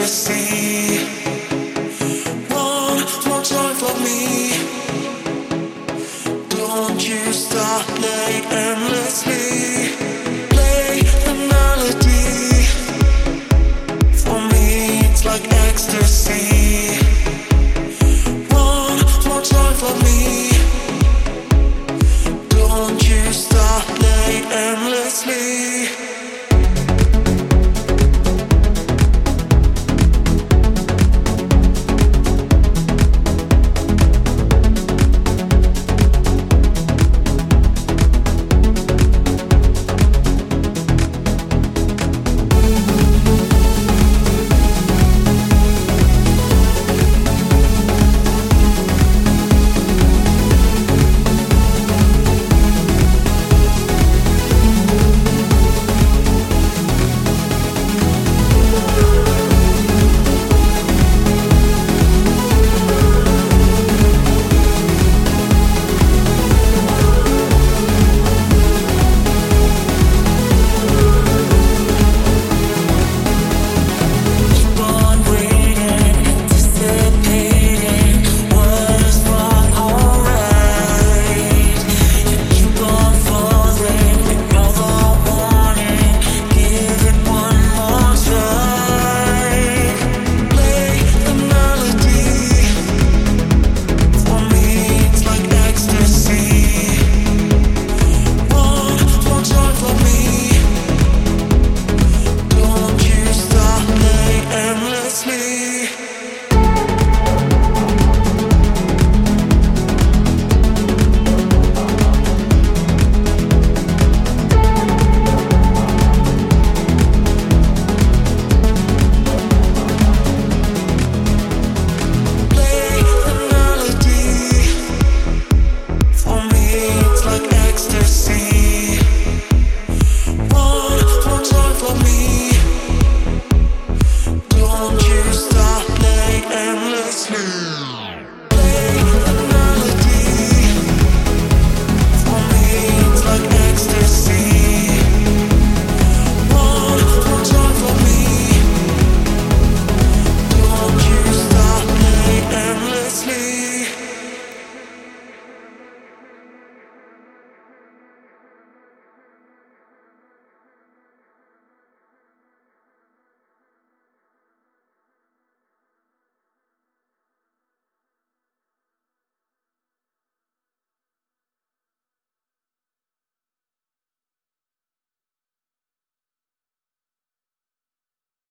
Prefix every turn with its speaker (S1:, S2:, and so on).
S1: see. One more time for me. Don't you stop playing endlessly.